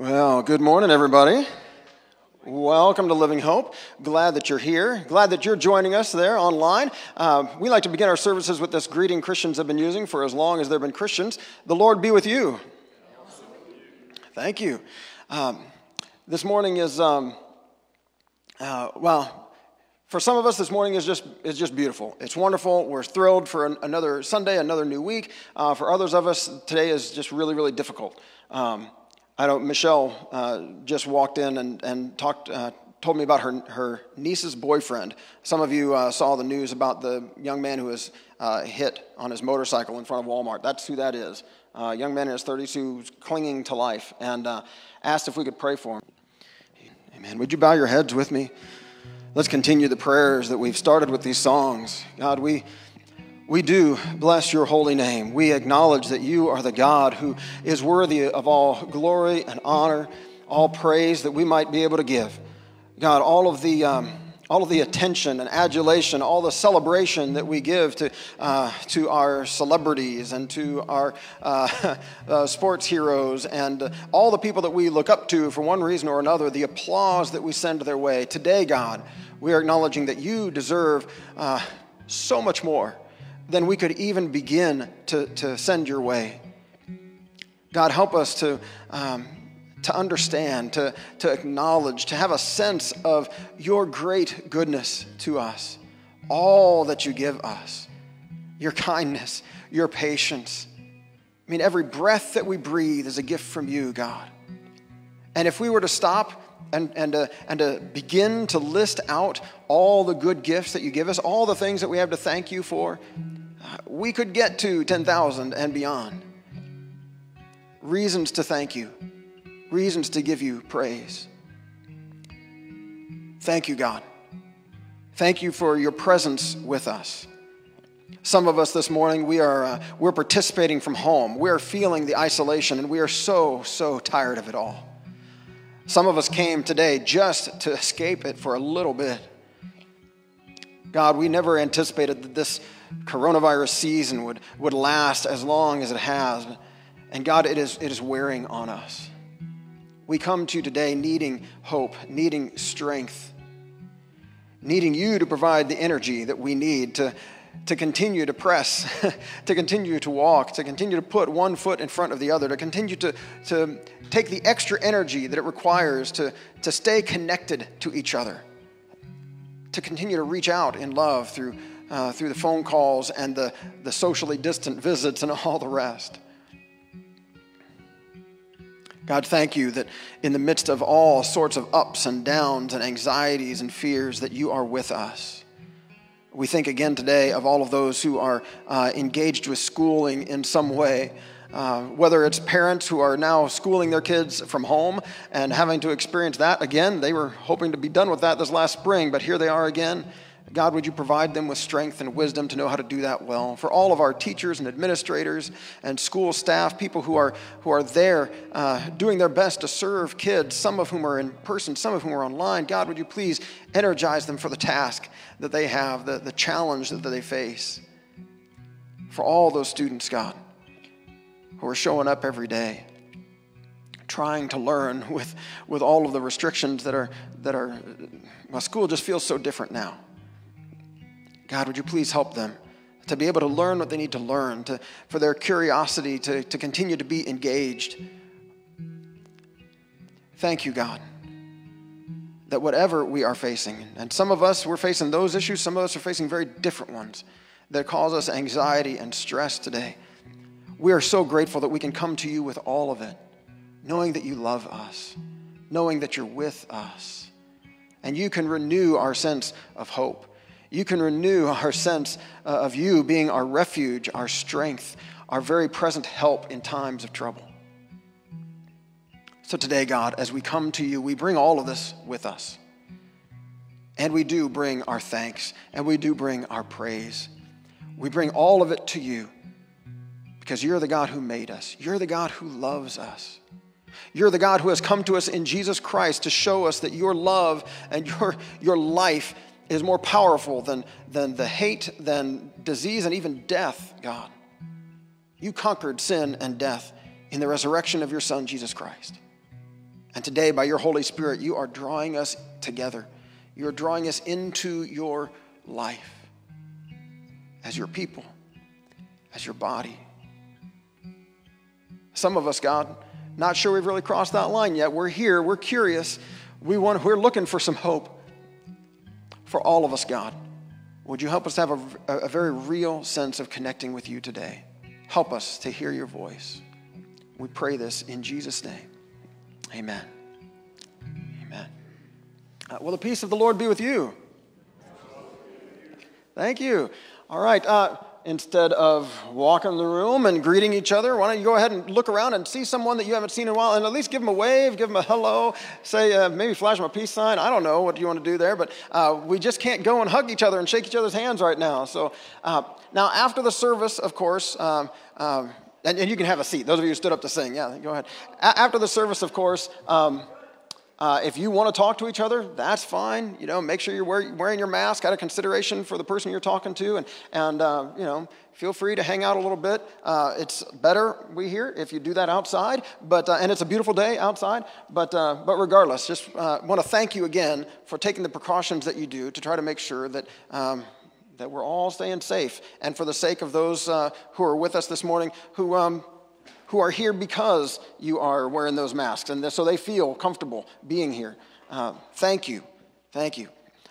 Well, good morning, everybody. Welcome to Living Hope. Glad that you're here. Glad that you're joining us there online. Uh, we like to begin our services with this greeting Christians have been using for as long as there have been Christians. The Lord be with you. Thank you. Um, this morning is, um, uh, well, for some of us, this morning is just, is just beautiful. It's wonderful. We're thrilled for an, another Sunday, another new week. Uh, for others of us, today is just really, really difficult. Um, I know Michelle uh, just walked in and, and talked, uh, told me about her, her niece's boyfriend. Some of you uh, saw the news about the young man who was uh, hit on his motorcycle in front of Walmart. That's who that is. Uh, a young man in his 30s who's clinging to life and uh, asked if we could pray for him. Amen. Would you bow your heads with me? Let's continue the prayers that we've started with these songs. God, we we do bless your holy name. We acknowledge that you are the God who is worthy of all glory and honor, all praise that we might be able to give. God, all of the. Um, all of the attention and adulation, all the celebration that we give to, uh, to our celebrities and to our uh, uh, sports heroes and all the people that we look up to for one reason or another, the applause that we send their way. Today, God, we are acknowledging that you deserve uh, so much more than we could even begin to, to send your way. God, help us to, um, to understand, to, to acknowledge, to have a sense of your great goodness to us, all that you give us, your kindness, your patience. I mean, every breath that we breathe is a gift from you, God. And if we were to stop and, and, to, and to begin to list out all the good gifts that you give us, all the things that we have to thank you for, we could get to 10,000 and beyond. Reasons to thank you, reasons to give you praise. Thank you, God. Thank you for your presence with us. Some of us this morning, we are, uh, we're participating from home. We're feeling the isolation, and we are so, so tired of it all. Some of us came today just to escape it for a little bit. God, we never anticipated that this coronavirus season would, would last as long as it has. And God, it is, it is wearing on us. We come to today needing hope, needing strength, needing you to provide the energy that we need to, to continue to press, to continue to walk, to continue to put one foot in front of the other, to continue to, to take the extra energy that it requires to, to stay connected to each other, to continue to reach out in love through uh, through the phone calls and the, the socially distant visits and all the rest. God, thank you that in the midst of all sorts of ups and downs and anxieties and fears, that you are with us. We think again today of all of those who are uh, engaged with schooling in some way. Uh, whether it's parents who are now schooling their kids from home and having to experience that again, they were hoping to be done with that this last spring, but here they are again. God, would you provide them with strength and wisdom to know how to do that well? For all of our teachers and administrators and school staff, people who are, who are there uh, doing their best to serve kids, some of whom are in person, some of whom are online, God, would you please energize them for the task that they have, the, the challenge that they face? For all those students, God, who are showing up every day, trying to learn with, with all of the restrictions that are, that are, well, school just feels so different now. God, would you please help them to be able to learn what they need to learn, to, for their curiosity to, to continue to be engaged. Thank you, God, that whatever we are facing, and some of us, we're facing those issues, some of us are facing very different ones that cause us anxiety and stress today. We are so grateful that we can come to you with all of it, knowing that you love us, knowing that you're with us, and you can renew our sense of hope you can renew our sense of you being our refuge, our strength, our very present help in times of trouble. So today, God, as we come to you, we bring all of this with us. And we do bring our thanks, and we do bring our praise. We bring all of it to you because you're the God who made us, you're the God who loves us. You're the God who has come to us in Jesus Christ to show us that your love and your, your life is more powerful than, than the hate, than disease, and even death, God. You conquered sin and death in the resurrection of your Son, Jesus Christ. And today, by your Holy Spirit, you are drawing us together. You are drawing us into your life as your people, as your body. Some of us, God, not sure we've really crossed that line yet. We're here, we're curious, we want, we're looking for some hope for all of us, God. Would you help us have a, a very real sense of connecting with you today? Help us to hear your voice. We pray this in Jesus' name. Amen. Amen. Uh, will the peace of the Lord be with you? Thank you. All right. Uh, instead of walking the room and greeting each other, why don't you go ahead and look around and see someone that you haven't seen in a while and at least give them a wave, give them a hello, say, uh, maybe flash them a peace sign. I don't know what you want to do there, but uh, we just can't go and hug each other and shake each other's hands right now. So uh, now, after the service, of course, um, um, and, and, you can have a seat. Those of you who stood up to sing, yeah, go ahead. A- after the service, of course, um, uh, if you want to talk to each other, that's fine. You know, make sure you're wear, wearing your mask out of consideration for the person you're talking to, and and uh, you know, feel free to hang out a little bit. Uh, it's better we hear if you do that outside, but uh, and it's a beautiful day outside. But uh, but regardless, just uh, want to thank you again for taking the precautions that you do to try to make sure that. Um, that we're all staying safe, and for the sake of those who are with us this morning, who um, who are here because you are wearing those masks, and so they feel comfortable being here. Uh, thank you. Thank you.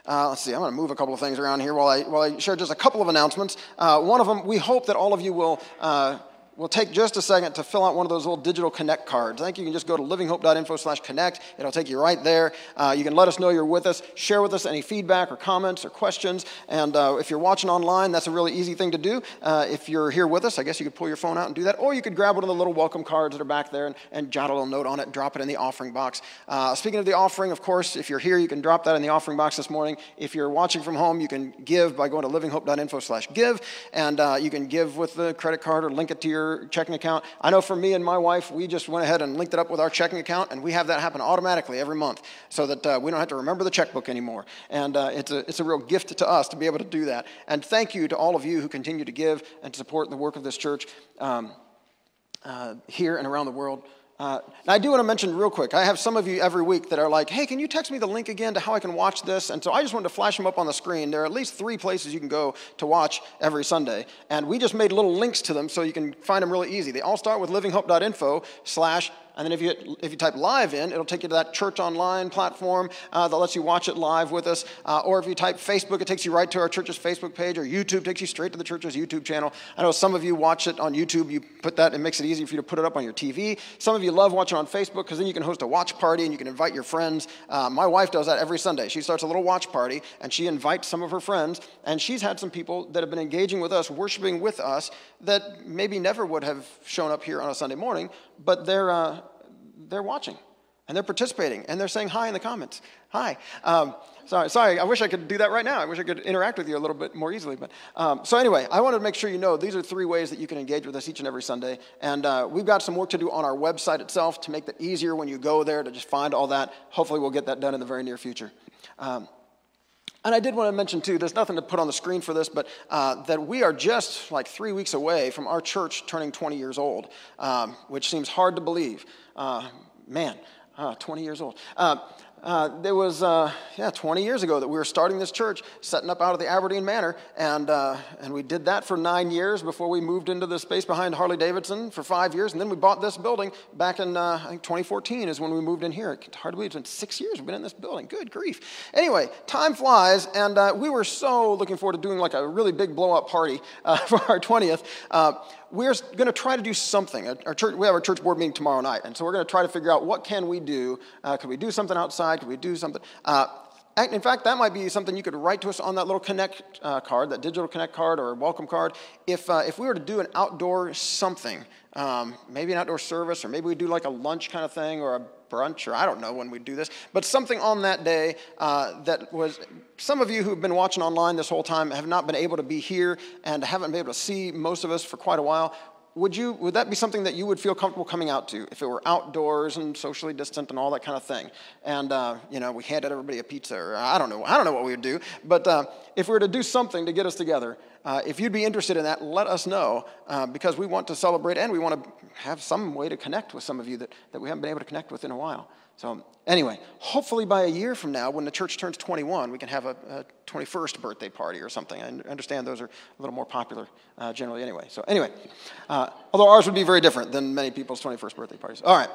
Uh, let's see, I'm going to move a couple of things around here while I, while I share just a couple of announcements. Uh, one of them, we hope that all of you will uh, We'll take just a second to fill out one of those little digital connect cards. I think you can just go to livinghope.info slash connect. It'll take you right there. Uh, you can let us know you're with us. Share with us any feedback or comments or questions. And uh, if you're watching online, that's a really easy thing to do. Uh, if you're here with us, I guess you could pull your phone out and do that. Or you could grab one of the little welcome cards that are back there and, and jot a little note on it drop it in the offering box. Uh, speaking of the offering, of course, if you're here, you can drop that in the offering box this morning. If you're watching from home, you can give by going to livinghope.info slash give. And uh, you can give with the credit card or link it to your checking account. I know for me and my wife, we just went ahead and linked it up with our checking account, and we have that happen automatically every month so that uh, we don't have to remember the checkbook anymore. And uh, it's, a, it's a real gift to us to be able to do that. And thank you to all of you who continue to give and to support the work of this church um, uh, here and around the world. Uh, and I do want to mention real quick, I have some of you every week that are like, hey, can you text me the link again to how I can watch this? And so I just wanted to flash them up on the screen. There are at least three places you can go to watch every Sunday. And we just made little links to them so you can find them really easy. They all start with livinghope.info slash and then if you, if you type live in, it'll take you to that church online platform uh, that lets you watch it live with us. Uh, or if you type Facebook, it takes you right to our church's Facebook page, or YouTube takes you straight to the church's YouTube channel. I know some of you watch it on YouTube. You put that, it makes it easy for you to put it up on your TV. Some of you love watching on Facebook because then you can host a watch party and you can invite your friends. Uh, my wife does that every Sunday. She starts a little watch party and she invites some of her friends. And she's had some people that have been engaging with us, worshiping with us, that maybe never would have shown up here on a Sunday morning, but they're, uh, they're watching and they're participating and they're saying hi in the comments. Hi. Um, sorry, sorry. I wish I could do that right now. I wish I could interact with you a little bit more easily. But um, so anyway, I wanted to make sure you know these are three ways that you can engage with us each and every Sunday. And uh, we've got some work to do on our website itself to make that easier when you go there to just find all that. Hopefully, we'll get that done in the very near future. Um, and I did want to mention, too, there's nothing to put on the screen for this, but uh, that we are just like three weeks away from our church turning 20 years old, um, which seems hard to believe. Uh, man, uh, 20 years old. Uh, was, uh, yeah, 20 years ago that we were starting this church, setting up out of the Aberdeen Manor, and, uh, and we did that for nine years before we moved into the space behind Harley Davidson for five years, and then we bought this building back in, uh, I think 2014 is when we moved in here. It's hard to believe it's been six years we've been in this building. Good grief. Anyway, time flies, and uh, we were so looking forward to doing like a really big blow-up party uh, for our 20th we're going to try to do something. Our church, we have our church board meeting tomorrow night, and so we're going to try to figure out what can we do. Uh, could we do something outside? Could we do something? Uh, in fact, that might be something you could write to us on that little Connect uh, card, that digital Connect card or welcome card. If, uh, if we were to do an outdoor something, um, maybe an outdoor service, or maybe we do like a lunch kind of thing, or a brunch, or I don't know when we do this, but something on that day uh, that was. Some of you who've been watching online this whole time have not been able to be here and haven't been able to see most of us for quite a while would you would that be something that you would feel comfortable coming out to if it were outdoors and socially distant and all that kind of thing and uh, you know we handed everybody a pizza or i don't know i don't know what we would do but uh, if we were to do something to get us together Uh, if you'd be interested in that, let us know uh, because we want to celebrate and we want to have some way to connect with some of you that, that we haven't been able to connect with in a while. So, anyway, hopefully by a year from now, when the church turns 21, we can have a, a 21st birthday party or something. I understand those are a little more popular uh, generally anyway. So, anyway, uh, although ours would be very different than many people's 21st birthday parties. All right.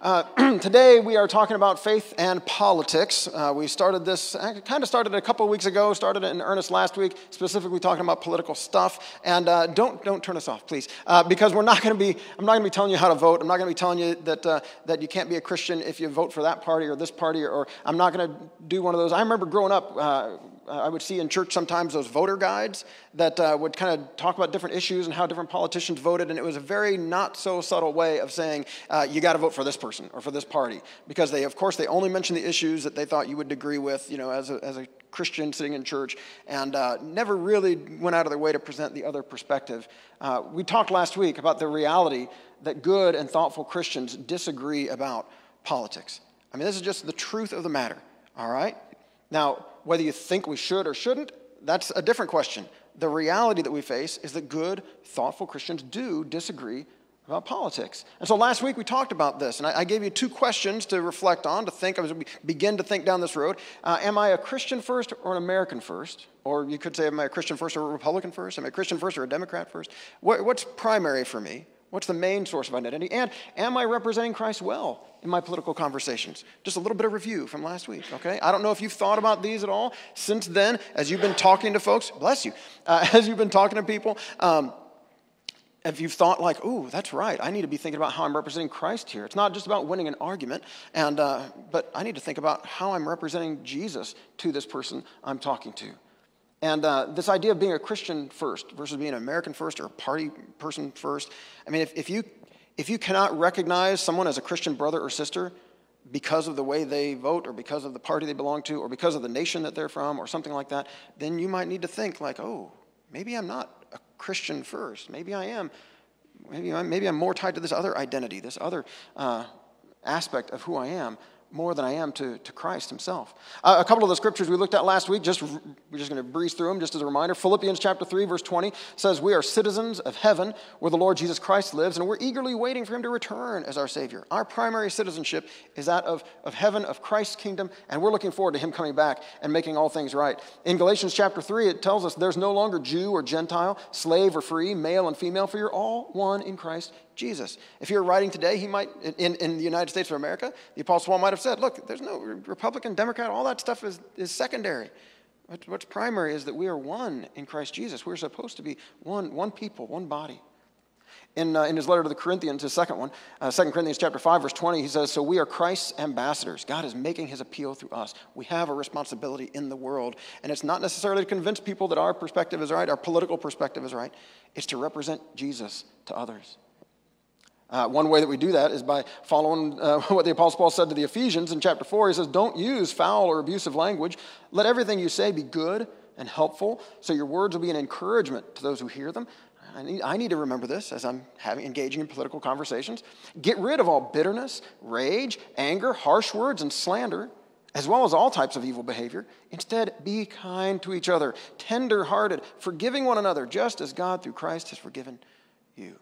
Uh, today we are talking about faith and politics. Uh, we started this, kind of started a couple of weeks ago, started it in earnest last week, specifically talking about political stuff. And uh, don't, don't turn us off, please, uh, because we're not going to be, I'm not going to be telling you how to vote. I'm not going to be telling you that, uh, that you can't be a Christian if you vote for that party or this party, or I'm not going to do one of those. I remember growing up, I would see in church sometimes those voter guides that uh, would kind of talk about different issues and how different politicians voted, and it was a very not so subtle way of saying uh, you got to vote for this person or for this party because they, of course, they only mentioned the issues that they thought you would agree with, you know, as a, as a Christian sitting in church, and uh, never really went out of their way to present the other perspective. Uh, we talked last week about the reality that good and thoughtful Christians disagree about politics. I mean, this is just the truth of the matter. All right. Now, whether you think we should or shouldn't, that's a different question. The reality that we face is that good, thoughtful Christians do disagree about politics. And so last week we talked about this, and I, gave you two questions to reflect on, to think as we begin to think down this road. Uh, am I a Christian first or an American first? Or you could say, am I a Christian first or a Republican first? Am I a Christian first or a Democrat first? What, what's primary for me? What's the main source of identity? And am I representing Christ well in my political conversations? Just a little bit of review from last week, okay? I don't know if you've thought about these at all since then, as you've been talking to folks, bless you, uh, as you've been talking to people. Um, if you've thought like, "Ooh, that's right. I need to be thinking about how I'm representing Christ here. It's not just about winning an argument, and uh, but I need to think about how I'm representing Jesus to this person I'm talking to." And uh, this idea of being a Christian first versus being an American first or a party person first, I mean, if, if, you, if you cannot recognize someone as a Christian brother or sister because of the way they vote or because of the party they belong to or because of the nation that they're from or something like that, then you might need to think, like, oh, maybe I'm not a Christian first. Maybe I am. Maybe I'm, maybe I'm more tied to this other identity, this other uh, aspect of who I am more than I am to, to Christ himself. Uh, a couple of the scriptures we looked at last week, just we're just going to breeze through them just as a reminder. Philippians chapter 3, verse 20 says, We are citizens of heaven where the Lord Jesus Christ lives, and we're eagerly waiting for him to return as our Savior. Our primary citizenship is that of, of heaven, of Christ's kingdom, and we're looking forward to him coming back and making all things right. In Galatians chapter 3, it tells us there's no longer Jew or Gentile, slave or free, male and female, for you're all one in Christ Jesus. If you're writing today, he might, in, in the United States of America, the Apostle Paul might have said, look, there's no Republican, Democrat, all that stuff is, is secondary. What's primary is that we are one in Christ Jesus. We're supposed to be one, one people, one body. In, uh, in his letter to the Corinthians, his second one, uh, 2 Corinthians chapter 5, verse 20, he says, So we are Christ's ambassadors. God is making his appeal through us. We have a responsibility in the world. And it's not necessarily to convince people that our perspective is right, our political perspective is right. It's to represent Jesus to others. Uh, one way that we do that is by following uh, what the Apostle Paul said to the Ephesians in chapter 4. He says, Don't use foul or abusive language. Let everything you say be good and helpful, so your words will be an encouragement to those who hear them. I need, I need to remember this as I'm having, engaging in political conversations. Get rid of all bitterness, rage, anger, harsh words, and slander, as well as all types of evil behavior. Instead, be kind to each other, tender hearted, forgiving one another, just as God through Christ has forgiven you.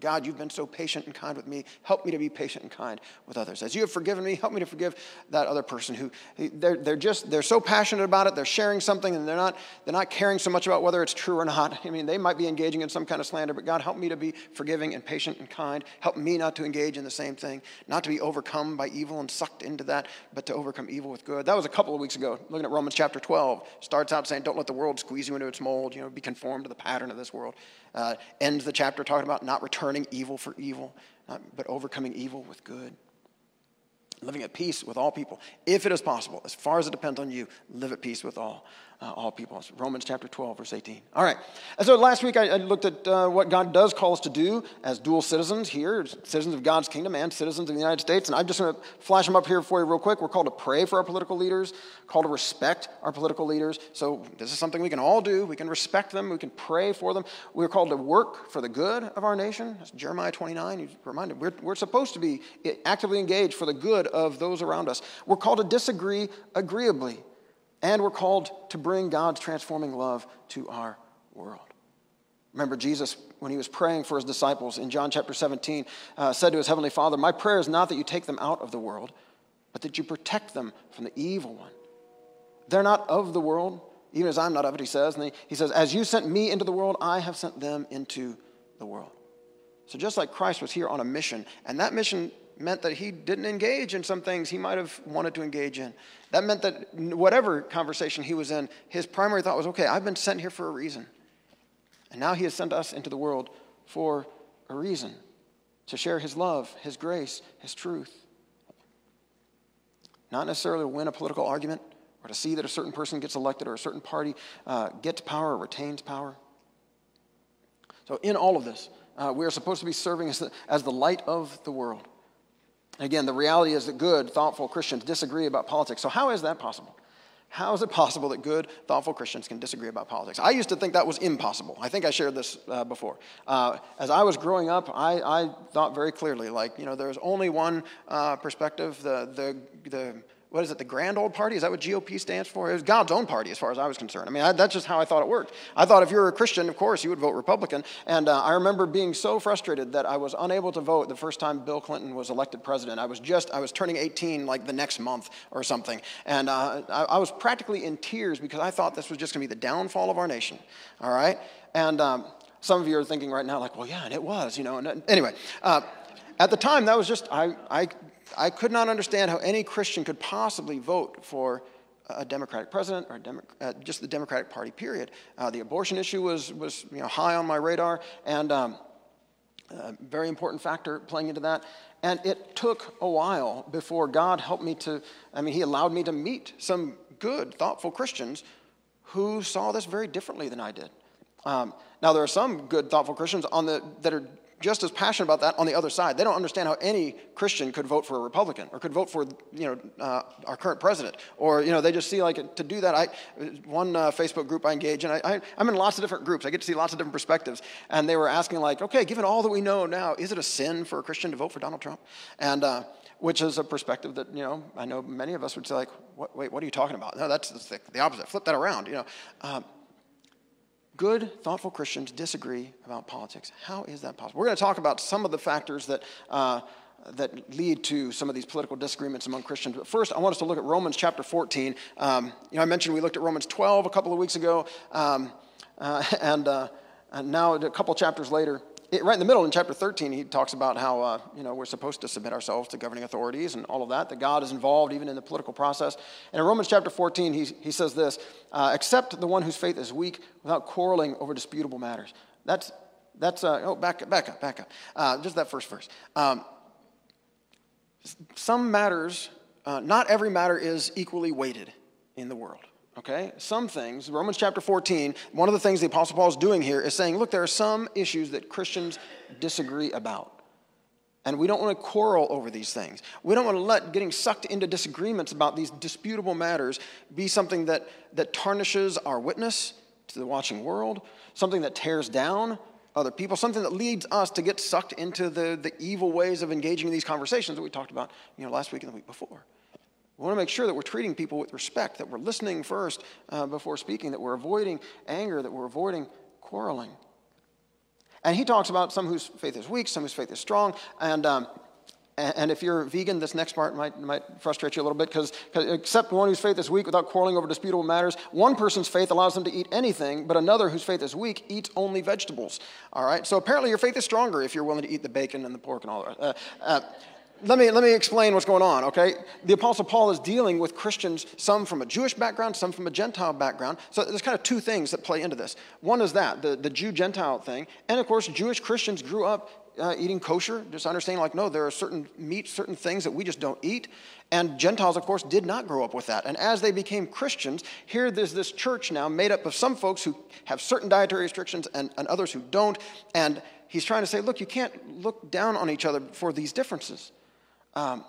God, you've been so patient and kind with me. Help me to be patient and kind with others. As you have forgiven me, help me to forgive that other person who they're, they're just they're so passionate about it. They're sharing something and they're not they're not caring so much about whether it's true or not. I mean, they might be engaging in some kind of slander, but God, help me to be forgiving and patient and kind. Help me not to engage in the same thing, not to be overcome by evil and sucked into that, but to overcome evil with good. That was a couple of weeks ago. Looking at Romans chapter 12, starts out saying, "Don't let the world squeeze you into its mold. You know, be conformed to the pattern of this world." Uh, ends the chapter talking about not returning evil for evil, not, but overcoming evil with good. Living at peace with all people, if it is possible, as far as it depends on you, live at peace with all uh, all people. Romans chapter 12, verse 18. All right. And so last week I, I looked at uh, what God does call us to do as dual citizens here, citizens of God's kingdom and citizens of the United States. And I'm just going to flash them up here for you real quick. We're called to pray for our political leaders, called to respect our political leaders. So this is something we can all do. We can respect them, we can pray for them. We're called to work for the good of our nation. That's Jeremiah 29. He's reminded we're, we're supposed to be actively engaged for the good of those around us. We're called to disagree agreeably. And we're called to bring God's transforming love to our world. Remember, Jesus, when he was praying for his disciples in John chapter 17, uh, said to his heavenly Father, My prayer is not that you take them out of the world, but that you protect them from the evil one. They're not of the world, even as I'm not of it, he says. And he, he says, As you sent me into the world, I have sent them into the world. So just like Christ was here on a mission, and that mission meant that he didn't engage in some things he might have wanted to engage in. That meant that whatever conversation he was in, his primary thought was, okay, I've been sent here for a reason. And now he has sent us into the world for a reason to share his love, his grace, his truth. Not necessarily to win a political argument or to see that a certain person gets elected or a certain party uh, gets power or retains power. So, in all of this, uh, we are supposed to be serving as the, as the light of the world. Again, the reality is that good, thoughtful Christians disagree about politics. So, how is that possible? How is it possible that good, thoughtful Christians can disagree about politics? I used to think that was impossible. I think I shared this uh, before. Uh, as I was growing up, I, I, thought very clearly, like, you know, there's only one uh, perspective. The, the, the what is it, the Grand Old Party? Is that what GOP stands for? It was God's own party, as far as I was concerned. I mean, I, that's just how I thought it worked. I thought if you were a Christian, of course, you would vote Republican. And uh, I remember being so frustrated that I was unable to vote the first time Bill Clinton was elected president. I was just, I was turning 18 like the next month or something. And uh, I, I, was practically in tears because I thought this was just going to be the downfall of our nation. All right? And um, some of you are thinking right now, like, well, yeah, and it was, you know. And, uh, anyway, uh, at the time, that was just, I, I I could not understand how any Christian could possibly vote for a Democratic president or Demo- uh, just the Democratic Party, period. Uh, the abortion issue was, was you know, high on my radar and um, a very important factor playing into that. And it took a while before God helped me to, I mean, He allowed me to meet some good, thoughtful Christians who saw this very differently than I did. Um, now, there are some good, thoughtful Christians on the, that are just as passionate about that on the other side. They don't understand how any Christian could vote for a Republican or could vote for you know uh, our current president, or you know they just see like to do that. I one uh, Facebook group I engage in. I, I, I'm in lots of different groups. I get to see lots of different perspectives, and they were asking like, okay, given all that we know now, is it a sin for a Christian to vote for Donald Trump? And uh, which is a perspective that you know I know many of us would say like, what, wait, what are you talking about? No, that's, the, the, opposite. Flip that around. You know. Um, good, thoughtful Christians disagree about politics. How is that possible? We're going to talk about some of the factors that, uh, that lead to some of these political disagreements among Christians. But first, I want us to look at Romans chapter 14. Um, you know, I mentioned we looked at Romans 12 a couple of weeks ago, um, uh, and, uh, and now a couple chapters later, it, right in the middle in chapter 13 he talks about how uh, you know we're supposed to submit ourselves to governing authorities and all of that that god is involved even in the political process. And in romans chapter 14 he, he says this uh, accept the one whose faith is weak without quarreling over disputable matters. That's that's uh, oh back back up back up. Uh, just that first verse. Um, some matters uh, not every matter is equally weighted in the world Okay? Some things, Romans chapter 14, one of the things the Apostle Paul is doing here is saying, look, there are some issues that Christians disagree about. And we don't want to quarrel over these things. We don't want to let getting sucked into disagreements about these disputable matters be something that, that tarnishes our witness to the watching world, something that tears down other people, something that leads us to get sucked into the, the evil ways of engaging in these conversations that we talked about you know, last week and the week before. We want to make sure that we're treating people with respect, that we're listening first uh, before speaking, that we're avoiding anger, that we're avoiding quarreling. And he talks about some whose faith is weak, some whose faith is strong. And, um, and if you're vegan, this next part might, might frustrate you a little bit because except one whose faith is weak without quarreling over disputable matters, one person's faith allows them to eat anything, but another whose faith is weak eats only vegetables. All right? So apparently your faith is stronger if you're willing to eat the bacon and the pork and all that. Uh, uh, let me, let me explain what's going on, okay? The Apostle Paul is dealing with Christians, some from a Jewish background, some from a Gentile background. So there's kind of two things that play into this. One is that, the, the Jew Gentile thing. And of course, Jewish Christians grew up uh, eating kosher, just understanding, like, no, there are certain meats, certain things that we just don't eat. And Gentiles, of course, did not grow up with that. And as they became Christians, here there's this church now made up of some folks who have certain dietary restrictions and, and others who don't. And he's trying to say, look, you can't look down on each other for these differences. Um,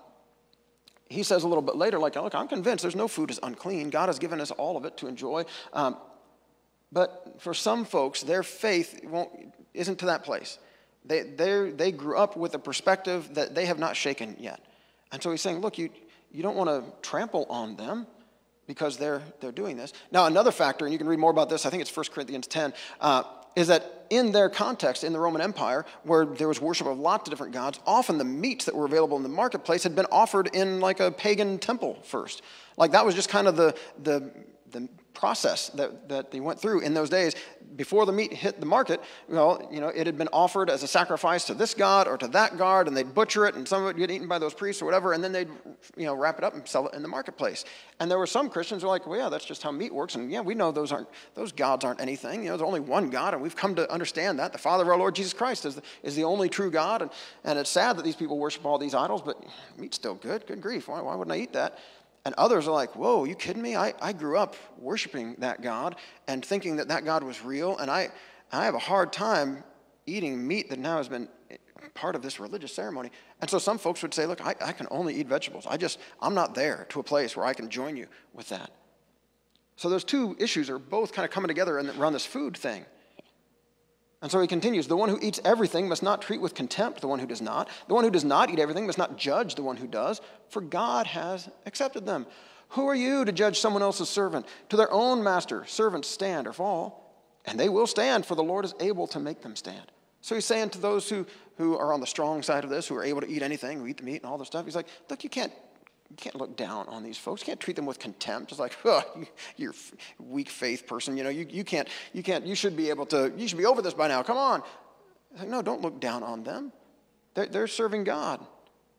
he says a little bit later, like, look, I'm convinced there's no food is unclean. God has given us all of it to enjoy. Um, but for some folks, their faith isn't to that place. They, they grew up with a perspective that they have not shaken yet. And so he's saying, look, you, you don't want to trample on them. because they're, they're doing this. Now, another factor, and you can read more about this, I think it's 1 Corinthians 10, uh, is that in their context, in the Roman Empire, where there was worship of lots of different gods, often the meats that were available in the marketplace had been offered in like a pagan temple first. Like that was just kind of the, the, the process that, that they went through in those days. Before the meat hit the market well you know it had been offered as a sacrifice to this god or to that god and they'd butcher it and some of it would get eaten by those priests or whatever and then they'd you know wrap it up and sell it in the marketplace. And there were some christians who were like well yeah that's just how meat works and yeah we know those aren't those gods aren't anything. You know there's only one god and we've come to understand that. The father of our lord jesus christ is the, is the only true god and, and it's sad that these people worship all these idols but meat's still good. Good grief. Why, why wouldn't i eat that and others are like, whoa, you kidding me? I, I grew up worshiping that God and thinking that that God was real. And I, I have a hard time eating meat that now has been part of this religious ceremony. And so some folks would say, look, I, I can only eat vegetables. I just, I'm not there to a place where I can join you with that. So those two issues are both kind of coming together and run this food thing. And so he continues The one who eats everything must not treat with contempt the one who does not. The one who does not eat everything must not judge the one who does, for God has accepted them. Who are you to judge someone else's servant? To their own master, servants stand or fall, and they will stand, for the Lord is able to make them stand. So he's saying to those who, who are on the strong side of this, who are able to eat anything, who eat the meat and all this stuff, he's like, look, you can't you can't look down on these folks. You can't treat them with contempt. It's like, oh, you're a weak faith person. You know, you, you can't, you can't, you should be able to, you should be over this by now. Come on. Like, no, don't look down on them. They're, they're serving God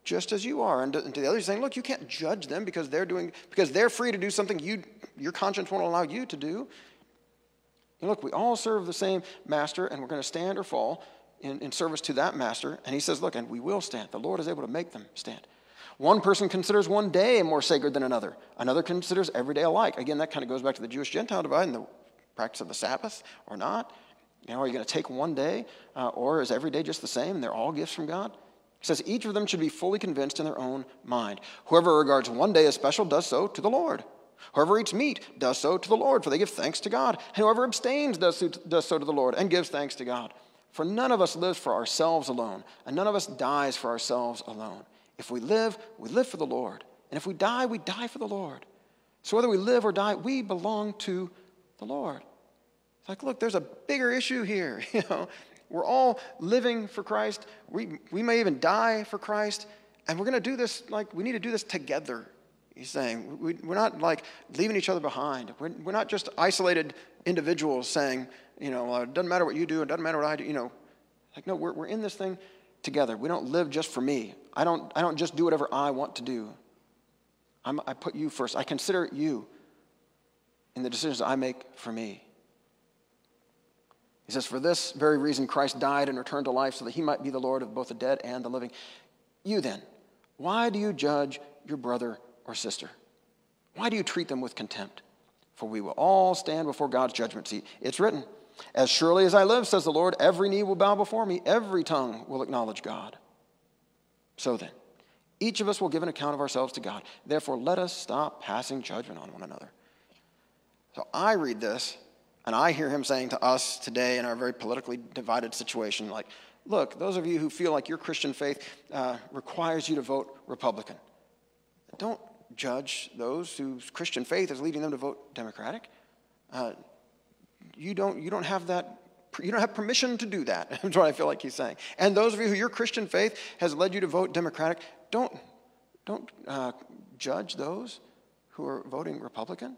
just as you are. And to, and to the others, saying, look, you can't judge them because they're doing, because they're free to do something you, your conscience won't allow you to do. And look, we all serve the same master, and we're going to stand or fall in, in service to that master. And he says, look, and we will stand. The Lord is able to make them stand. One person considers one day more sacred than another. Another considers every day alike. Again, that kind of goes back to the Jewish Gentile divide and the practice of the Sabbath or not. You know, are you going to take one day uh, or is every day just the same they're all gifts from God? He says each of them should be fully convinced in their own mind. Whoever regards one day as special does so to the Lord. Whoever eats meat does so to the Lord, for they give thanks to God. And whoever abstains does so, does so to the Lord and gives thanks to God. For none of us lives for ourselves alone, and none of us dies for ourselves alone. If we live, we live for the Lord. And if we die, we die for the Lord. So whether we live or die, we belong to the Lord. It's like, look, there's a bigger issue here. You know, we're all living for Christ. We, we may even die for Christ. And we're going to do this, like, we need to do this together. He's saying, we, we're not like leaving each other behind. We're, we're not just isolated individuals saying, you know, it doesn't matter what you do, it doesn't matter what I do, you know. Like, no, we're, we're in this thing together. We don't live just for me. I don't, I don't just do whatever I want to do. I'm, I put you first. I consider you in the decisions I make for me. He says, For this very reason, Christ died and returned to life so that he might be the Lord of both the dead and the living. You then, why do you judge your brother or sister? Why do you treat them with contempt? For we will all stand before God's judgment seat. It's written, As surely as I live, says the Lord, every knee will bow before me, every tongue will acknowledge God. So then, each of us will give an account of ourselves to God. Therefore, let us stop passing judgment on one another. So I read this, and I hear him saying to us today in our very politically divided situation, like, look, those of you who feel like your Christian faith uh, requires you to vote Republican, don't judge those whose Christian faith is leading them to vote Democratic. Uh, you, don't, you don't have that you don't have permission to do that. that, is what I feel like he's saying. And those of you who your Christian faith has led you to vote Democratic, don't, don't uh, judge those who are voting Republican.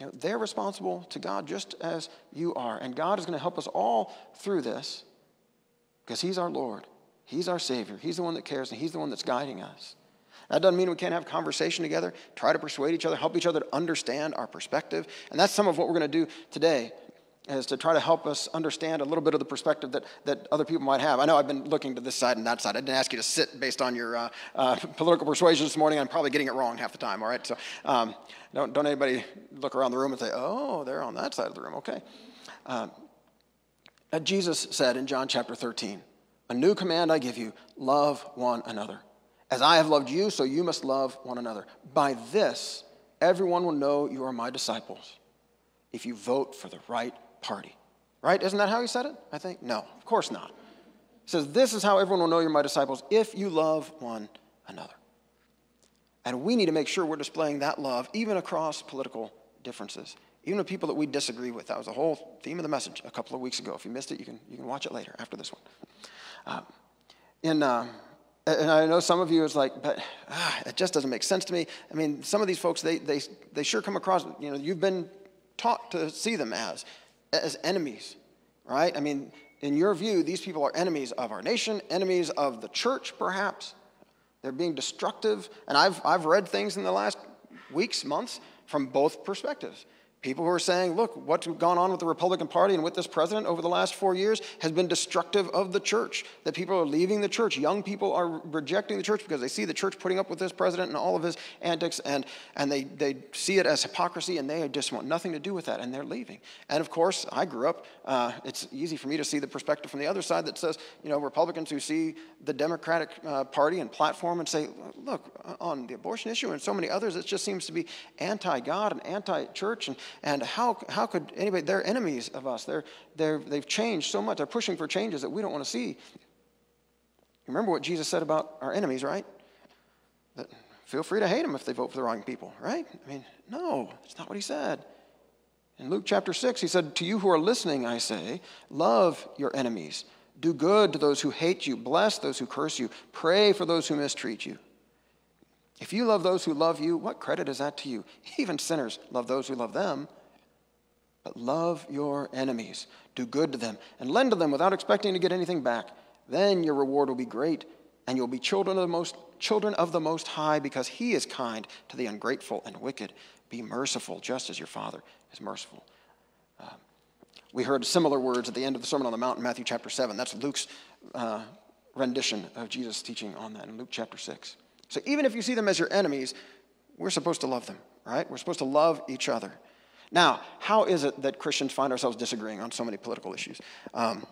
You know, they're responsible to God just as you are. And God is going to help us all through this because He's our Lord. He's our Savior. He's the one that cares, and He's the one that's guiding us. That doesn't mean we can't have conversation together, try to persuade each other, help each other to understand our perspective. And that's some of what we're going to do today is to try to help us understand a little bit of the perspective that, that other people might have. I know I've been looking to this side and that side. I didn't ask you to sit based on your uh, uh, political persuasion this morning. I'm probably getting it wrong half the time, all right? So um, don't, don't anybody look around the room and say, oh, they're on that side of the room, okay. Um, Jesus said in John chapter 13, A new command I give you love one another. As I have loved you, so you must love one another. By this, everyone will know you are my disciples if you vote for the right party. Right? Isn't that how he said it? I think? No, of course not. He says, This is how everyone will know you're my disciples if you love one another. And we need to make sure we're displaying that love even across political differences, even with people that we disagree with. That was the whole theme of the message a couple of weeks ago. If you missed it, you can, you can watch it later after this one. Um, in, uh, and I know some of you is like, but ah, it just doesn't make sense to me. I mean, some of these folks, they, they, they sure come across, you know, you've been taught to see them as, as enemies, right? I mean, in your view, these people are enemies of our nation, enemies of the church, perhaps. They're being destructive. And I've, I've read things in the last weeks, months, from both perspectives. People who are saying, look, what's gone on with the Republican Party and with this president over the last four years has been destructive of the church. That people are leaving the church. Young people are rejecting the church because they see the church putting up with this president and all of his antics, and, and they, they see it as hypocrisy, and they just want nothing to do with that, and they're leaving. And of course, I grew up, uh, it's easy for me to see the perspective from the other side that says, you know, Republicans who see the Democratic uh, Party and platform and say, look, on the abortion issue and so many others, it just seems to be anti God and anti church. And and how, how could anybody, they're enemies of us. They're, they're, they've changed so much. They're pushing for changes that we don't want to see. Remember what Jesus said about our enemies, right? That feel free to hate them if they vote for the wrong people, right? I mean, no, that's not what he said. In Luke chapter 6, he said, To you who are listening, I say, love your enemies. Do good to those who hate you. Bless those who curse you. Pray for those who mistreat you. If you love those who love you, what credit is that to you? Even sinners love those who love them. But love your enemies, do good to them, and lend to them without expecting to get anything back. Then your reward will be great, and you'll be children of the most children of the most high because he is kind to the ungrateful and wicked. Be merciful just as your father is merciful. Uh, we heard similar words at the end of the Sermon on the Mount in Matthew chapter 7. That's Luke's uh, rendition of Jesus' teaching on that in Luke chapter 6. So even if you see them as your enemies, we're supposed to love them, right? We're supposed to love each other. Now, how is it that Christians find ourselves disagreeing on so many political issues? Um,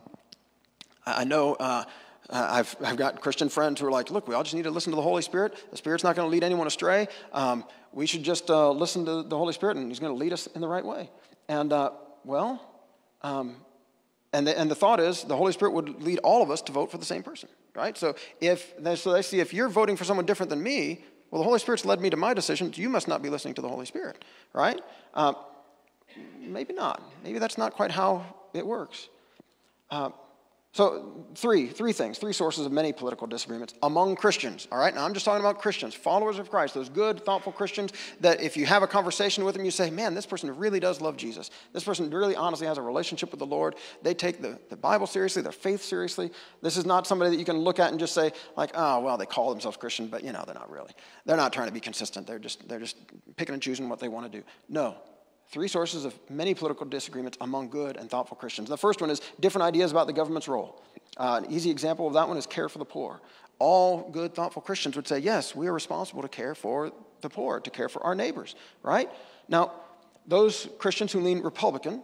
I know uh, I've, I've got Christian friends who are like, look, we all just need to listen to the Holy Spirit. The Spirit's not going to lead anyone astray. Um, we should just uh, listen to the Holy Spirit, and He's going to lead us in the right way. And, uh, well, um, and, the, and the thought is the Holy Spirit would lead all of us to vote for the same person, right? So if so they see if you're voting for someone different than me, well, the Holy Spirit's led me to my decision. You must not be listening to the Holy Spirit, right? Uh, maybe not. Maybe that's not quite how it works. Uh, so, three, three things, three sources of many political disagreements among Christians. All right, now I'm just talking about Christians, followers of Christ, those good, thoughtful Christians that if you have a conversation with them, you say, man, this person really does love Jesus. This person really honestly has a relationship with the Lord. They take the, the Bible seriously, their faith seriously. This is not somebody that you can look at and just say, like, oh, well, they call themselves Christian, but you know, they're not really. They're not trying to be consistent. They're just, they're just picking and choosing what they want to do. No, three sources of many political disagreements among good and thoughtful Christians. The first one is different ideas about the government's role. Uh, an easy example of that one is care for the poor. All good, thoughtful Christians would say, yes, we are responsible to care for the poor, to care for our neighbors, right? Now, those Christians who lean Republican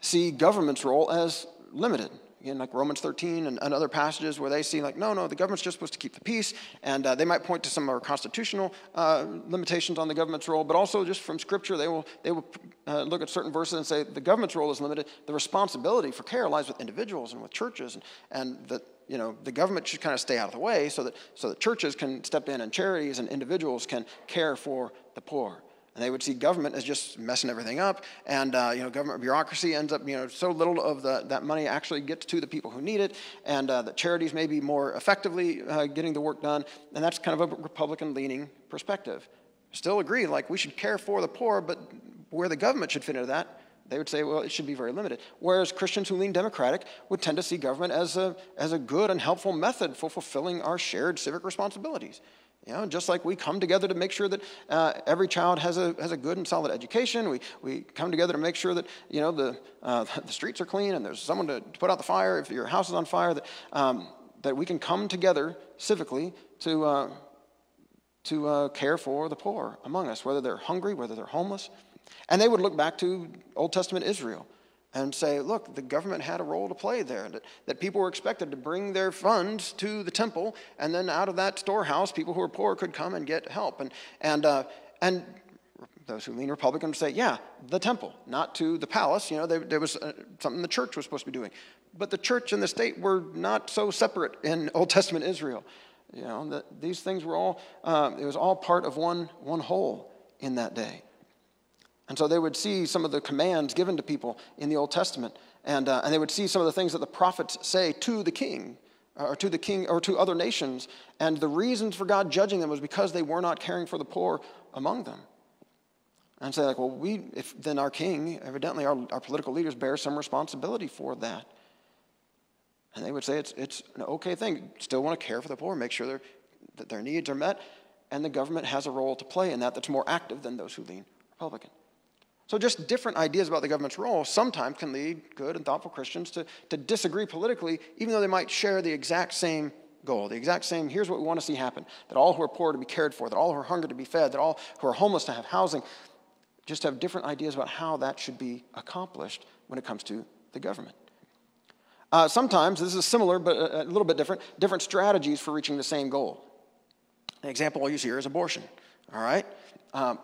see government's role as limited. Again, like Romans 13 and, and, other passages where they see, like, no, no, the government's just supposed to keep the peace. And uh, they might point to some of our constitutional uh, limitations on the government's role, but also just from Scripture, they will, they will uh, look at certain verses and say the government's role is limited. The responsibility for care lies with individuals and with churches, and, and that you know, the government should kind of stay out of the way so that, so that churches can step in and charities and individuals can care for the poor. And they would see government as just messing everything up. And, uh, you know, government bureaucracy ends up, you know, so little of the, that money actually gets to the people who need it. And uh, that charities may be more effectively uh, getting the work done. And that's kind of a Republican leaning perspective. Still agree, like, we should care for the poor, but where the government should fit into that, they would say, well, it should be very limited. Whereas Christians who lean Democratic would tend to see government as a, as a good and helpful method for fulfilling our shared civic responsibilities. You know, just like we come together to make sure that uh, every child has a, has a good and solid education, we, we come together to make sure that you know, the, uh, the streets are clean and there's someone to, put out the fire. If your house is on fire, that, um, that we can come together civically to, uh, to uh, care for the poor among us, whether they're hungry, whether they're homeless. And they would look back to Old Testament Israel and say, look, the government had a role to play there, that, that people were expected to bring their funds to the temple, and then out of that storehouse, people who were poor could come and get help. And, and, uh, and those who lean Republican say, yeah, the temple, not to the palace. You know, there, there was uh, something the church was supposed to be doing. But the church and the state were not so separate in Old Testament Israel. You know, that these things were all, uh, it was all part of one, one whole in that day. And so they would see some of the commands given to people in the Old Testament, and, uh, and they would see some of the things that the prophets say to the king, or to the king, or to other nations. And the reasons for God judging them was because they were not caring for the poor among them. And say, like, well, we, if then our king, evidently our, our political leaders bear some responsibility for that. And they would say it's, it's an okay thing. Still want to care for the poor, make sure that their needs are met. And the government has a role to play in that that's more active than those who lean Republican. So, just different ideas about the government's role sometimes can lead good and thoughtful Christians to, to disagree politically, even though they might share the exact same goal, the exact same here's what we want to see happen that all who are poor to be cared for, that all who are hungry to be fed, that all who are homeless to have housing. Just have different ideas about how that should be accomplished when it comes to the government. Uh, sometimes, this is similar but a, little bit different, different strategies for reaching the same goal. An example I'll use here is abortion, all right? Um,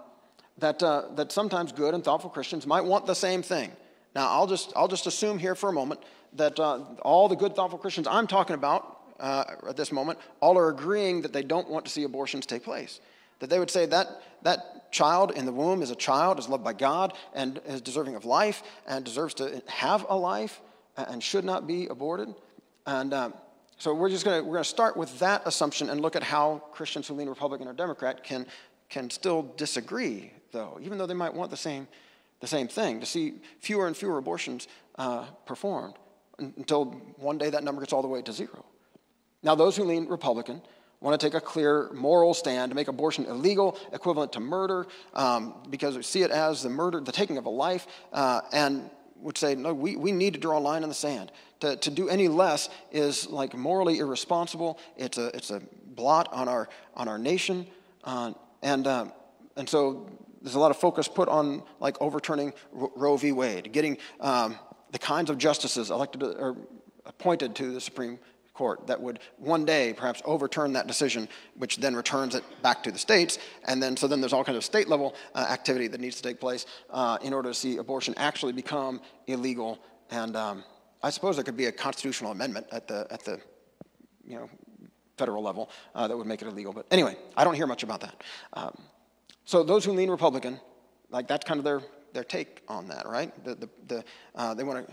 that, uh, that sometimes good and thoughtful Christians might want the same thing. Now, I'll just, I'll just assume here for a moment that uh, all the good, thoughtful Christians I'm talking about uh, at this moment all are agreeing that they don't want to see abortions take place. That they would say that that child in the womb is a child, is loved by God, and is deserving of life, and deserves to have a life, and should not be aborted. And um, so we're just going to we're going to start with that assumption and look at how Christians who lean Republican or Democrat can can still disagree, though, even though they might want the same the same thing to see fewer and fewer abortions uh, performed until one day that number gets all the way to zero. Now, those who lean Republican want to take a clear moral stand to make abortion illegal, equivalent to murder, um, because we see it as the murder, the taking of a life, uh, and would say, no, we, we need to draw a line in the sand. To, to do any less is like morally irresponsible. It's a, it's a blot on our, on our nation. Uh, and, uh, and so there's a lot of focus put on like overturning Roe v. Wade, getting um, the kinds of justices elected or appointed to the Supreme Court that would one day perhaps overturn that decision, which then returns it back to the states. And then, so then there's all kinds of state level uh, activity that needs to take place uh, in order to see abortion actually become illegal. And um, I suppose there could be a constitutional amendment at the, at the you know, federal level uh, that would make it illegal. But anyway, I don't hear much about that. Um, so those who lean Republican, like that's kind of their, their take on that, right? The, the, the, uh, they want to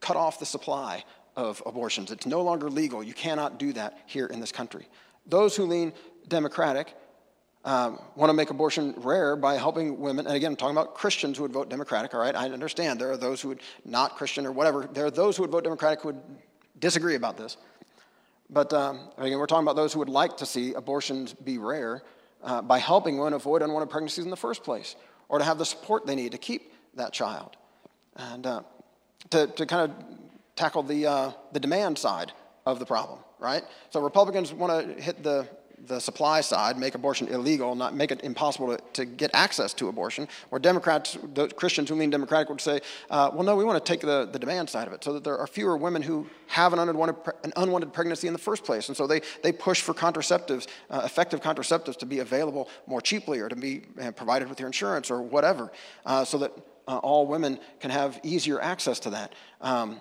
cut off the supply of abortions. It's no longer legal. You cannot do that here in this country. Those who lean Democratic um, want to make abortion rare by helping women. And again, I'm talking about Christians who would vote Democratic, all right? I understand there are those who would not Christian or whatever. There are those who would vote Democratic who would disagree about this. But um, again, we're talking about those who would like to see abortions be rare uh, by helping women avoid unwanted pregnancies in the first place or to have the support they need to keep that child. And uh, to, to kind of tackle the, uh, the demand side of the problem, right? So Republicans want to hit the, the supply side, make abortion illegal, not make it impossible to, to get access to abortion. Or Democrats, Christians who lean Democratic would say, uh, well, no, we want to take the, the demand side of it so that there are fewer women who have an unwanted, an unwanted pregnancy in the first place. And so they, they push for contraceptives, uh, effective contraceptives to be available more cheaply or to be uh, provided with your insurance or whatever, uh, so that uh, all women can have easier access to that. Um,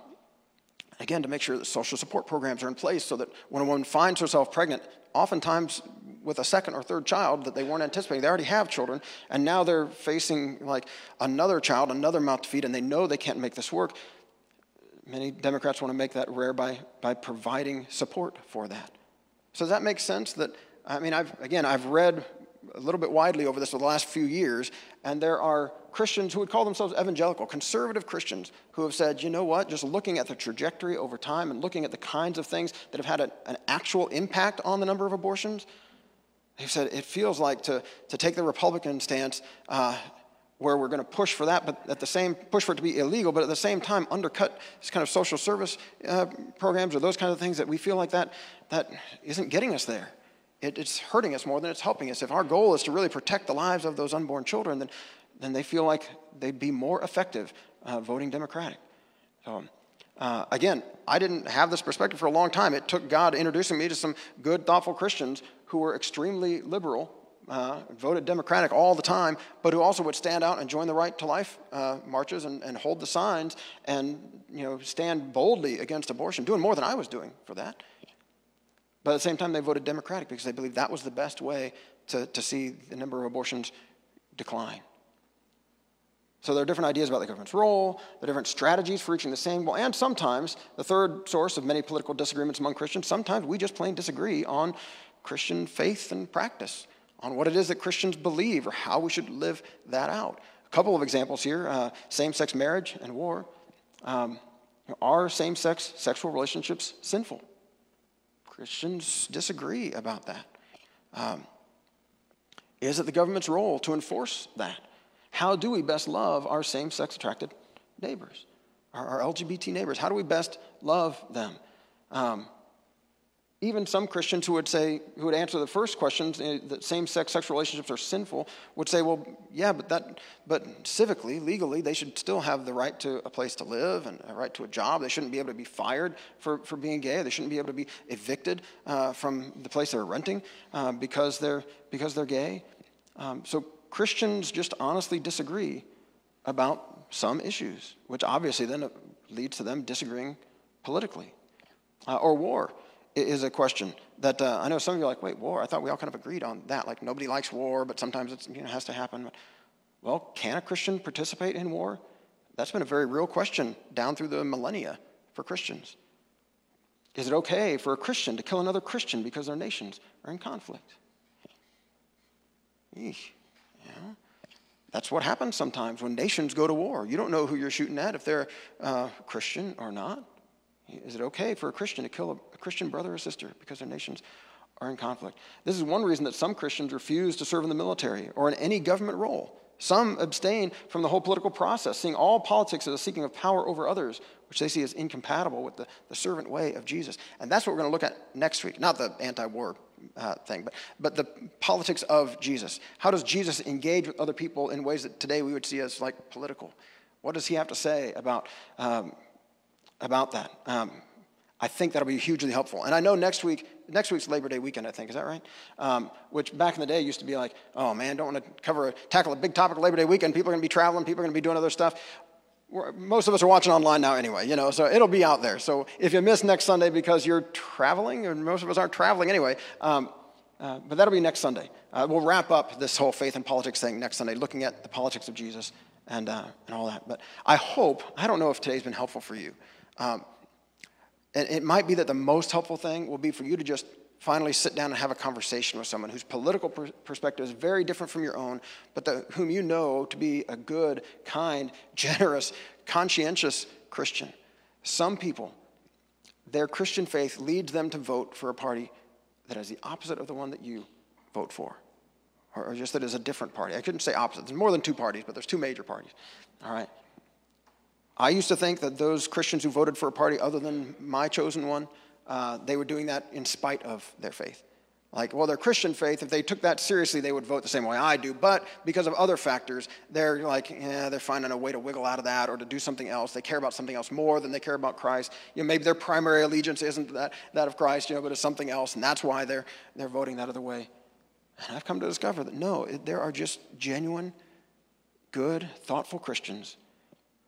Again, to make sure that social support programs are in place so that when a woman finds herself pregnant, oftentimes with a second or third child that they weren't anticipating, they already have children, and now they're facing like another child, another mouth to feed, and they know they can't make this work. Many Democrats want to make that rare by, by providing support for that. So does that make sense? That I mean, I've again, I've read a little bit widely over this over the last few years, and there are Christians who would call themselves evangelical, conservative Christians, who have said, you know what, just looking at the trajectory over time and looking at the kinds of things that have had a, an actual impact on the number of abortions, they've said it feels like to, to take the Republican stance uh, where we're going to push for that, but at the same push for it to be illegal, but at the same time undercut this kind of social service uh, programs or those kind of things that we feel like that that isn't getting us there it, it's hurting us more than it's helping us. If our goal is to really protect the lives of those unborn children, then, then they feel like they'd be more effective uh, voting Democratic. So, uh, again, I didn't have this perspective for a long time. It took God introducing me to some good, thoughtful Christians who were extremely liberal, uh, voted Democratic all the time, but who also would stand out and join the right to life uh, marches and, and hold the signs and you know stand boldly against abortion, doing more than I was doing for that. But at the same time, they voted Democratic because they believed that was the best way to, to see the number of abortions decline. So there are different ideas about the government's role, there are different strategies for reaching the same goal, and sometimes the third source of many political disagreements among Christians, sometimes we just plain disagree on Christian faith and practice, on what it is that Christians believe or how we should live that out. A couple of examples here uh, same sex marriage and war. Um, are same sex sexual relationships sinful? Christians disagree about that. Um, is it the government's role to enforce that? How do we best love our same sex attracted neighbors, our, our, LGBT neighbors? How do we best love them? Um, even some Christians who would say, who would answer the first questions eh, that same-sex sexual relationships are sinful, would say, well, yeah, but that, but civically, legally, they should still have the right to a place to live and a right to a job. They shouldn't be able to be fired for, for being gay. They shouldn't be able to be evicted uh, from the place they're renting uh, because they're because they're gay. Um, so Christians just honestly disagree about some issues, which obviously then leads to them disagreeing politically, uh, or war is a question that uh, I know some of you are like, wait, war? I thought we all kind of agreed on that. Like, nobody likes war, but sometimes it you know, has to happen. Well, can a Christian participate in war? That's been a very real question down through the millennia for Christians. Is it okay for a Christian to kill another Christian because their nations are in conflict? Eesh, yeah. That's what happens sometimes when nations go to war. You don't know who you're shooting at if they're uh, Christian or not. Is it okay for a Christian to kill a, a Christian brother or sister because their nations are in conflict? This is one reason that some Christians refuse to serve in the military or in any government role. Some abstain from the whole political process, seeing all politics as a seeking of power over others, which they see as incompatible with the, the servant way of Jesus. And that's what we're going to look at next week. Not the anti war uh, thing, but, but the politics of Jesus. How does Jesus engage with other people in ways that today we would see as like political? What does he have to say about um, about that. Um, I think that'll be hugely helpful. And I know next week, next week's Labor Day weekend, I think, is that right? Um, which back in the day used to be like, oh man, don't want to cover, tackle a big topic of Labor Day weekend. People are going to be traveling, people are going to be doing other stuff. We're, most of us are watching online now anyway, you know, so it'll be out there. So if you miss next Sunday because you're traveling, and most of us aren't traveling anyway, um, uh, but that'll be next Sunday. Uh, we'll wrap up this whole faith and politics thing next Sunday, looking at the politics of Jesus and, uh, and all that. But I hope, I don't know if today's been helpful for you. Um, and it might be that the most helpful thing will be for you to just finally sit down and have a conversation with someone whose political per- perspective is very different from your own, but the, whom you know to be a good, kind, generous, conscientious Christian. Some people, their Christian faith leads them to vote for a party that is the opposite of the one that you vote for, or, or just that is a different party. I couldn't say opposite. There's more than two parties, but there's two major parties. All right. I used to think that those Christians who voted for a party other than my chosen one, uh, they were doing that in spite of their faith. Like, well, their Christian faith, if they took that seriously, they would vote the same way I do. But because of other factors, they're like, yeah, they're finding a way to wiggle out of that or to do something else. They care about something else more than they care about Christ. You know, maybe their primary allegiance isn't that, that of Christ, you know, but it's something else, and that's why they're, they're voting that other way. And I've come to discover that no, there are just genuine, good, thoughtful Christians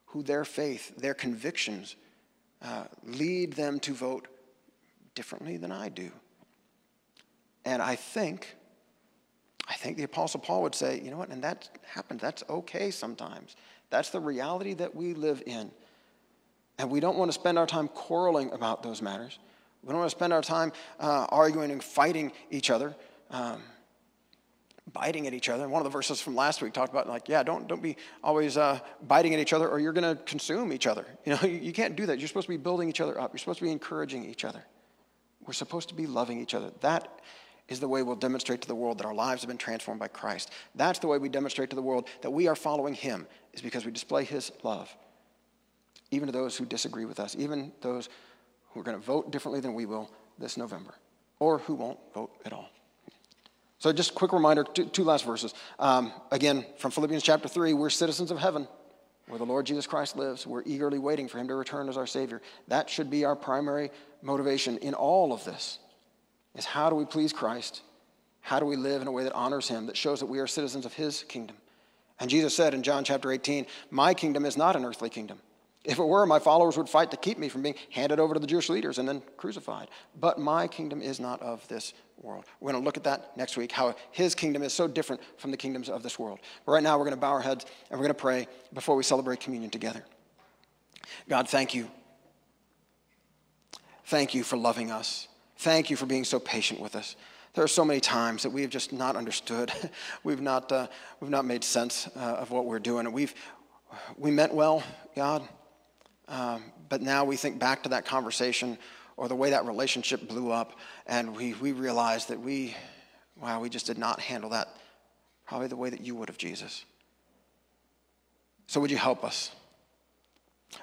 who their faith, their convictions uh, lead them to vote differently than I do. And I think, I think the Apostle Paul would say, you know what, and that happens. That's okay sometimes. That's the reality that we live in. And we don't want to spend our time quarreling about those matters. We don't want to spend our time uh, arguing and fighting each other. Um, biting at each other. And one of the verses from last week talked about like, yeah, don't don't be always uh, biting at each other, or you're going to consume each other. You know, you, you can't do that. You're supposed to be building each other up. You're supposed to be encouraging each other. We're supposed to be loving each other. That is the way we'll demonstrate to the world that our lives have been transformed by Christ. That's the way we demonstrate to the world that we are following Him, is because we display His love, even to those who disagree with us, even those who are going to vote differently than we will this November, or who won't vote at all. So, just a quick reminder two, two last verses. Um, again, from Philippians chapter 3, we're citizens of heaven where the Lord Jesus Christ lives. We're eagerly waiting for him to return as our Savior. That should be our primary motivation in all of this is how do we please Christ? How do we live in a way that honors him, that shows that we are citizens of his kingdom? And Jesus said in John chapter 18, My kingdom is not an earthly kingdom. If it were, my followers would fight to keep me from being handed over to the Jewish leaders and then crucified. But my kingdom is not of this world. We're going to look at that next week, how his kingdom is so different from the kingdoms of this world. But right now, we're going to bow our heads and we're going to pray before we celebrate communion together. God, thank you. Thank you for loving us. Thank you for being so patient with us. There are so many times that we have just not understood. we've, not, uh, we've not made sense uh, of what we're doing. We've, we meant well, God, um, but now we think back to that conversation or the way that relationship blew up, and we, we realize that we, wow, we just did not handle that probably the way that you would have, Jesus. So would you help us?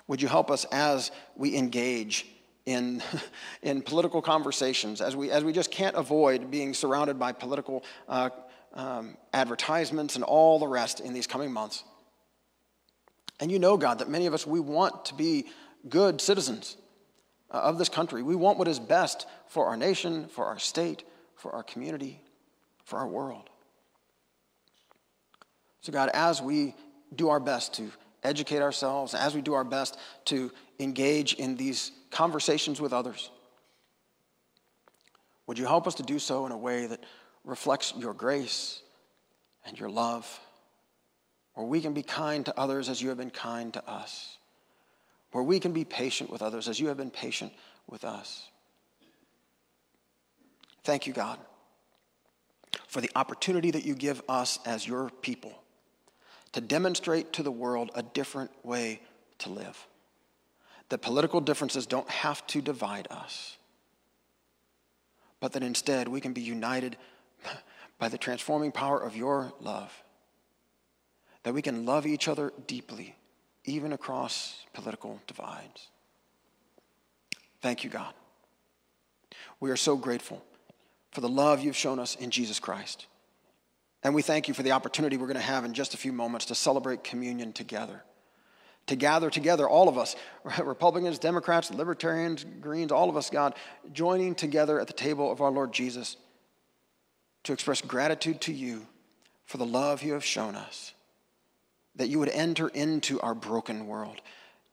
Would you help us as we engage in, in political conversations, as we, as we just can't avoid being surrounded by political uh, um, advertisements and all the rest in these coming months? And you know, God, that many of us, we want to be good citizens uh, of this country. We want what is best for our nation, for our state, for our community, for our world. So, God, as we do our best to educate ourselves, as we do our best to engage in these conversations with others, would you help us to do so in a way that reflects your grace and your love? Where we can be kind to others as you have been kind to us, where we can be patient with others as you have been patient with us. Thank you, God, for the opportunity that you give us as your people to demonstrate to the world a different way to live. That political differences don't have to divide us, but that instead we can be united by the transforming power of your love that we can love each other deeply, even across political divides. Thank you, God. We are so grateful for the love you've shown us in Jesus Christ. And we thank you for the opportunity we're going to have in just a few moments to celebrate communion together. To gather together, all of us, Republicans, Democrats, Libertarians, Greens, all of us, God, joining together at the table of our Lord Jesus to express gratitude to you for the love you have shown us that you would enter into our broken world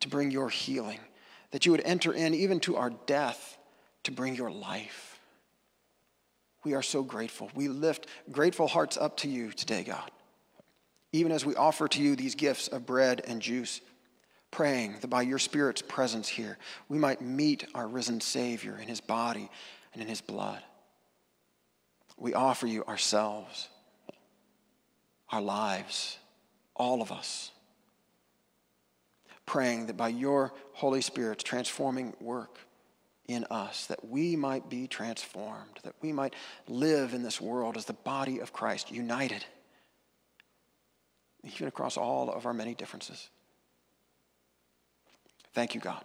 to bring your healing, that you would enter in even to our death to bring your life. We are so grateful. We lift grateful hearts up to you today, God, even as we offer to you these gifts of bread and juice, praying that by your Spirit's presence here, we might meet our risen Savior in his body and in his blood. We offer you ourselves, our lives all of us. Praying that by your Holy Spirit's transforming work in us, that we might be transformed, that we might live in this world as the body of Christ, united, even across all of our many differences. Thank you, God.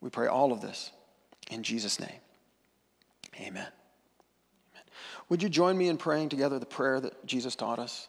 We pray all of this in Jesus' name. Amen. Amen. Would you join me in praying together the prayer that Jesus taught us?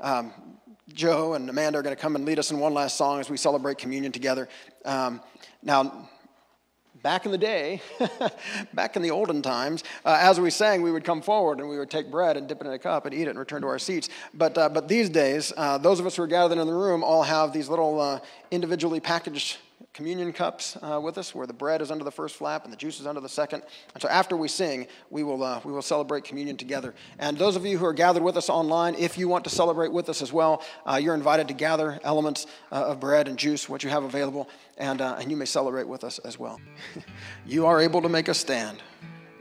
Um, Joe and Amanda are going to come and lead us in one last song as we celebrate communion together. Um, now, back in the day, back in the olden times, uh, as we sang, we would come forward and we would take bread and dip it in a cup and eat it and return to our seats. But, uh, but these days, uh, those of us who are gathered in the room all have these little uh, individually packaged communion cups uh, with us where the bread is under the first flap and the juice is under the second. And so after we sing, we will, uh, we will celebrate communion together. And those of you who are gathered with us online, if you want to celebrate with us as well, uh, you're invited to gather elements uh, of bread and juice, what you have available, and, uh, and you may celebrate with us as well. you are able to make a stand.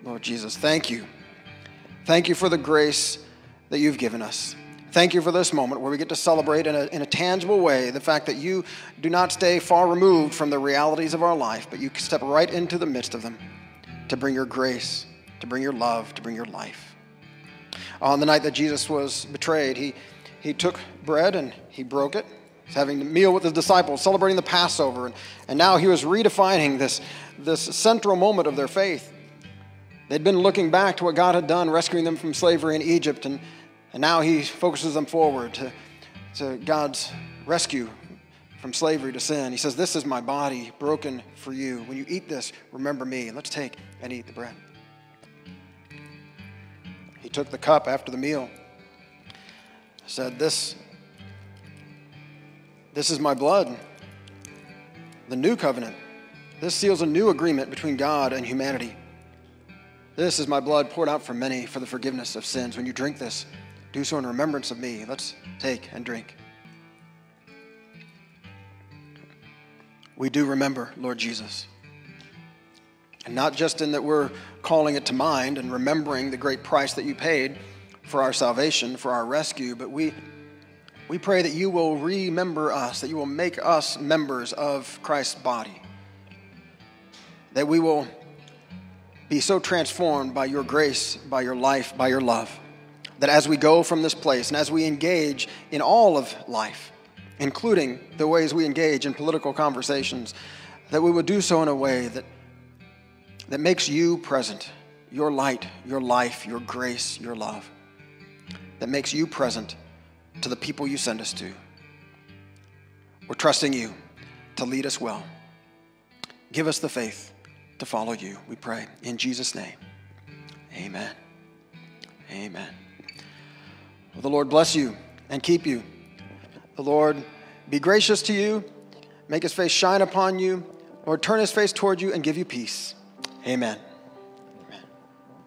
Lord Jesus, thank you. Thank you for the grace that you've given us. Thank you for this moment where we get to celebrate in a, in a tangible way the fact that you do not stay far removed from the realities of our life, but you step right into the midst of them to bring your grace, to bring your love, to bring your life. On the night that Jesus was betrayed, he, he took bread and he broke it. He's having a meal with his disciples, celebrating the Passover. And, and now he was redefining this, this central moment of their faith They'd been looking back to what God had done, rescuing them from slavery in Egypt, and, and now he focuses them forward to, to God's rescue from slavery to sin. He says, This is my body broken for you. When you eat this, remember me. And Let's take and eat the bread. He took the cup after the meal, said, This, this is my blood, the new covenant. This seals a new agreement between God and humanity. This is my blood poured out for many for the forgiveness of sins. When you drink this, do so in remembrance of me. Let's take and drink. We do remember, Lord Jesus. And not just in that we're calling it to mind and remembering the great price that you paid for our salvation, for our rescue, but we, we pray that you will remember us, that you will make us members of Christ's body, that we will be so transformed by your grace, by your life, by your love, that as we go from this place and as we engage in all of life, including the ways we engage in political conversations, that we would do so in a way that, that makes you present, your light, your life, your grace, your love, that makes you present to the people you send us to. We're trusting you to lead us well. Give us the faith to follow you, we pray. In Jesus' name, amen. Amen. The Lord bless you and keep you. The Lord be gracious to you, make his face shine upon you, Lord turn his face toward you and give you peace. Amen.